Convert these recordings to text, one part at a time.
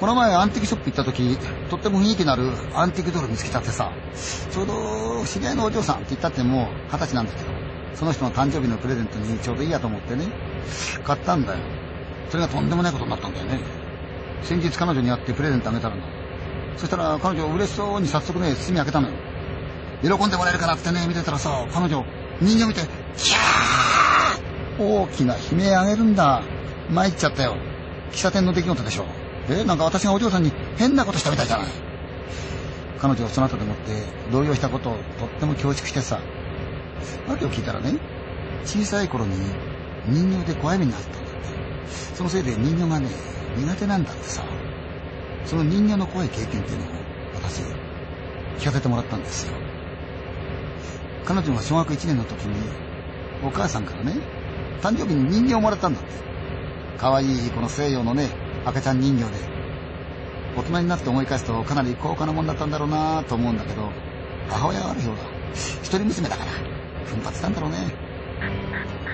この前アンティークショップ行った時とっても雰囲気のあるアンティークドール見つけちゃってさちょうど知り合いのお嬢さんって言ったってもう二十歳なんだけどその人の誕生日のプレゼントにちょうどいいやと思ってね買ったんだよ。それがとんでもないことになったんだよね。先日彼女に会ってプレゼントあげたの。そしたら彼女嬉しそうに早速ね包み開けたのよ。喜んでもらえるからってね見てたらさ彼女人形見てキャー大きな悲鳴あげるんだ。参っちゃったよ。喫茶店の出来事でしょ。えなんか私がお嬢さんに変なことしたみたいじゃない彼女はその後でもって動揺したことをとっても恐縮してさ訳を聞いたらね小さい頃に人形で怖い目にあったんだって。そのせいで人形がね苦手なんだってさ。その人形の怖い経験っていうのを私聞かせてもらったんですよ。彼女が小学1年の時にお母さんからね誕生日に人形をもらったんだって。可愛いこの西洋のね赤ちゃん人形で。大人になって思い返すとかなり高価なもんだったんだろうなと思うんだけど母親はあるようだ。一人娘だから奮発したんだろうね。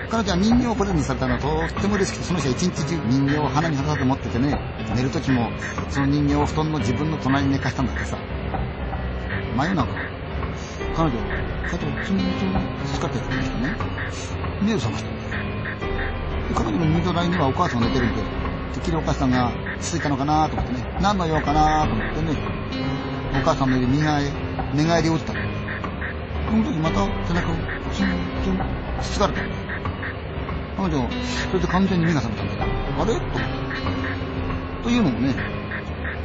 彼女は人形をプレゼントされたのはとっても嬉しくてその人は一日中人形を鼻に挟んで持っててね寝る時もその人形を布団の自分の隣に寝かしたんだってさ。真夜中彼女肩をツンツンつかってやってましたね。目を覚ました。んだよで彼女の人形台にはお母さんが寝てるんでてっきりお母さんがついたのかなと思ってね。何の用かなと思ってね。お母さんの家で寝返り寝返りを打ったの。その時また背中をツンツンつつかれたんだよ彼女それで完全に目が覚めたんだよ。あれ？と思ってというのもね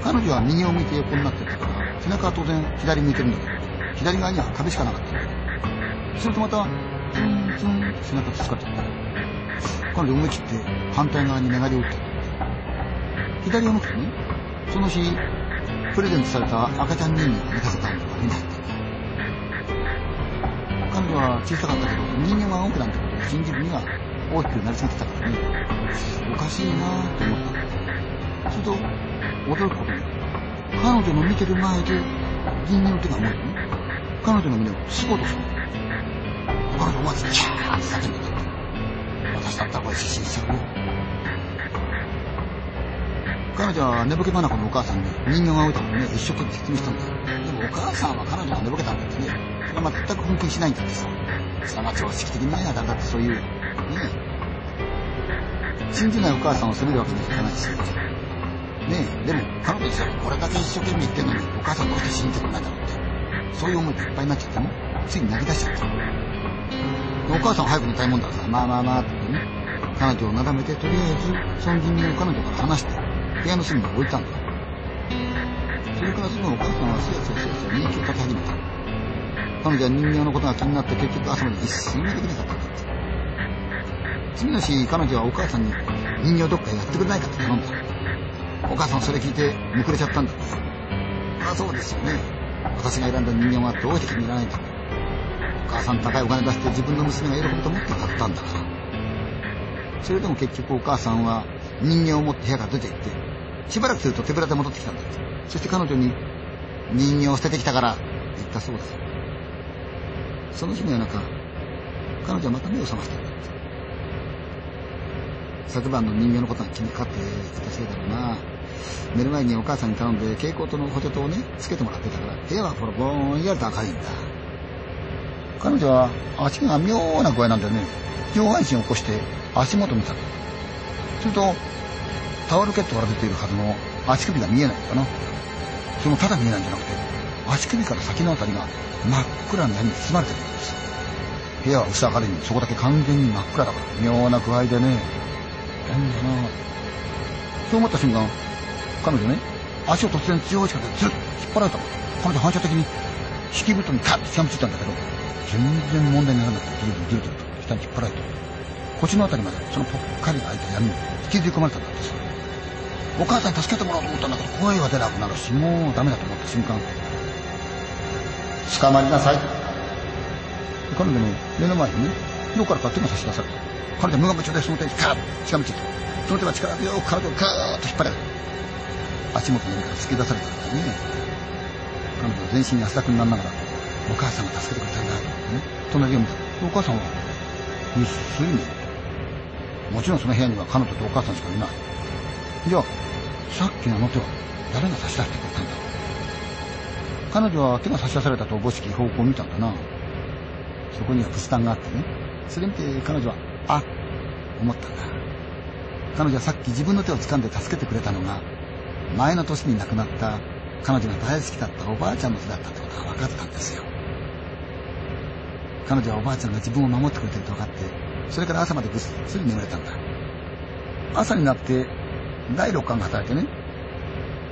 彼女は右を向いて横になってたから背中は当然左向いてるんだけど左側には壁しかなかったんだよ。するとまたツンツンって背中つつかれたんだよ。彼女思い切って反対側に寝返りを打った左を向くねその日プレゼントされた赤ちゃん人形が寝かせたんだからね彼女は小さかったけど人間が大きくなんてことを信じるには大きくなりすぎてたからね。おかしいなぁと思った。すると驚くことに彼女の見てる前で人間の手が動いてね彼女の胸をつこうとする彼女思わずキャーって叫んでた。私だったらこれ失神しちゃうよ。彼女は寝ぼけ眼のお母さんに人形が置いたのをね一生懸命説明したんだよでもお母さんは彼女が寝ぼけたんだってね。それは全く本気にしないんだってさ。それは常識的にないなだってそういう。ね信じないお母さんを責めるわけにはいかないし。ねえ。でも彼女自身はこれだけ一生懸命言ってんのにお母さんどうして信じてくれないだろうって。そういう思いでいっぱいになっちゃってねついに泣き出しちゃった。お母さんは早く寝たいもんだからさ。まあまあまあってね。彼女をなだめてとりあえずその人間を彼女から離して。部屋の隅に置いたんだそれからすぐお母さんはすやすやすやすや人気をかけ始めた。彼女は人形のことが気になって結局朝まで一睡もできなかったんだって次の日彼女はお母さんに人形どっかやってくれないかって頼んだ。お母さんはそれ聞いてむくれちゃったんだ。ってああそうですよね。私が選んだ人形はどうして気に入らないんだお母さん高いお金出して自分の娘が喜ぶと思って買ったんだから。それでも結局お母さんは人形を持って部屋から出て行ってしばらくすると手ぶらで戻ってきたんだそして彼女に人形を捨ててきたから言ったそうです。その日の夜中彼女はまた目を覚ましたんだって。昨晩の人形のことが気にかかっていたせいだろうな。寝る前にお母さんに頼んで蛍光灯の補助灯をねつけてもらってたから部屋はこれぼんやりと明るいんだ。彼女は足が妙な具合なんだよね。上半身を起こして足元見たするとタオルケットから出ているはずの足首が見えないのかな？そのただ見えないんじゃなくて足首から先のあたりが真っ暗な闇に包まれてるんです。部屋は薄明るいのにそこだけ完全に真っ暗だから妙な具合でね。変だな。そう思った瞬間彼女ね足を突然強い力でずっと引っ張られたの。彼女反射的に敷布団にカッとしがみついたんだけど全然問題にならなくてギルギルギルと下に引っ張られて腰のあたりまでそのぽっかり開いた闇に引きずり込まれたんだって。さお母さん助けてもらおうと思ったんだけど声は出なくなる。しもうダメだと思った瞬間捕まりなさい。彼女の目の前にねどっからか手が差し出された彼女無我夢中でその手にカッとしがみついたその手は力強く彼女をガーッと引っ張られ。足元の指から突き出されたんだね。彼女は全身に汗だくになりながらお母さんが助けてくれたんだと思ってね。隣を見た。お母さんはぐっすり寝てもちろんその部屋には彼女とお母さんしかいない。じゃあさっきのあの手は誰が差し出してくれたんだ？彼女は手が差し出されたとおぼしき方向を見たんだな。そこには仏壇があってね。それ見て彼女は、あっ思ったんだ。彼女はさっき自分の手を掴んで助けてくれたのが、前の年に亡くなった彼女が大好きだったおばあちゃんの手だったってことが分かったんですよ。彼女はおばあちゃんが自分を守ってくれてると分かって、それから朝までぐっすり眠れたんだ。朝になって第六感が働いてね、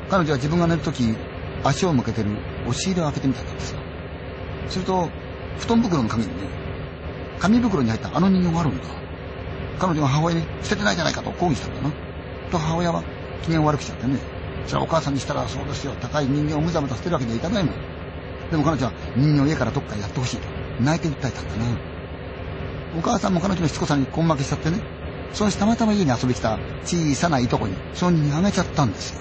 彼女は自分が寝るとき、足を向けてる押し入れを開けてみたんですよ。すると、布団袋の陰にね、紙袋に入ったあの人形があるんだ。彼女が母親に捨ててないじゃないかと抗議したんだな。と母親は機嫌を悪くしちゃってね。それはお母さんにしたらそうですよ。高い人形をむざむざ捨てるわけにはいかないもん。でも彼女は人形を家からどっかやってほしいと泣いて訴えたんだな。お母さんも彼女のしつこさに根負けしちゃってね。そしてたまたま家に遊び来た小さないとこにその人形あげちゃったんですよ。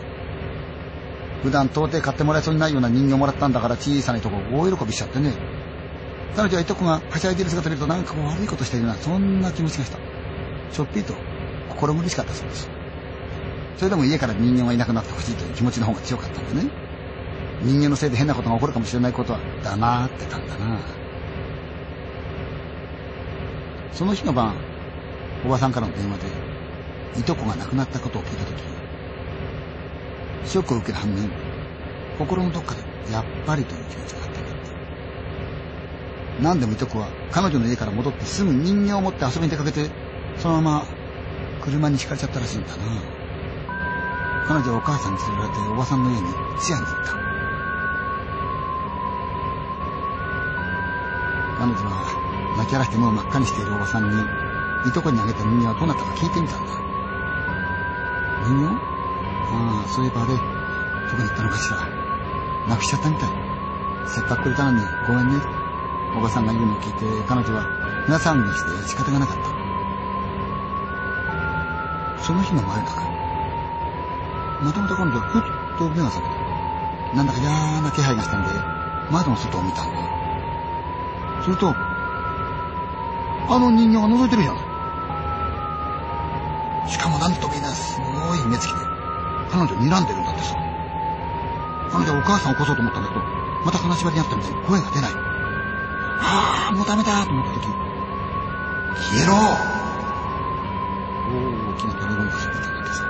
普段到底買ってもらえそうにないような人形もらったんだから小さないとこ大喜びしちゃってね。彼女はいとこがはしゃいでる姿を見るとなんかこう悪いことしてるようなそんな気持ちがした。ちょっぴりと心苦しかったそうです。それでも家から人間はいなくなってほしいという気持ちの方が強かったんでね。人間のせいで変なことが起こるかもしれないことは黙ってたんだな。その日の晩、おばさんからの電話で、いとこが亡くなったことを聞いたとき、ショックを受ける反面、心のどっかでやっぱりという気持ちがあったんだって。何でもいとこは彼女の家から戻ってすぐ人形を持って遊びに出かけて、そのまま車にひかれちゃったらしいんだな。彼女はお母さんに連れられておばさんの家に通夜に行った。彼女は泣き荒らして目を真っ赤にしているおばさんに、いとこにあげた人形はどなたか聞いてみたんだ。人形？ああ、そういえばあれ、どこに行ったのかしら。なくしちゃったみたい。せっかくくれたのにごめんね。おばさんが言うのを聞いて、彼女は皆騒ぎして仕方がなかった。その日の前中、またまた今度ふっと目が覚めた。なんだか嫌な気配がしたんで、窓の外を見たんだ。すると、あの人形が覗いてるじゃない。しかもなんとも言えなすごい目つきで、彼女を睨んでるんだってさ。彼女はお母さんを起こそうと思ったんだけど、また金縛りにあったみたいに声が出ない。はあ、もうダメだと思った時、消えろ大きな鳥声が響いたんだってさ。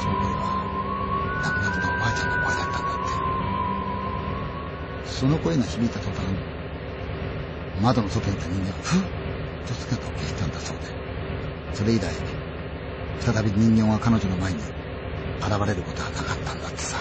その声は、亡くなったおばあちゃんの声だったんだって。その声が響いた途端、窓の外にいた人間はふっと姿を消したんだそうで、それ以来、再び人形が彼女の前に現れることはなかったんだってさ。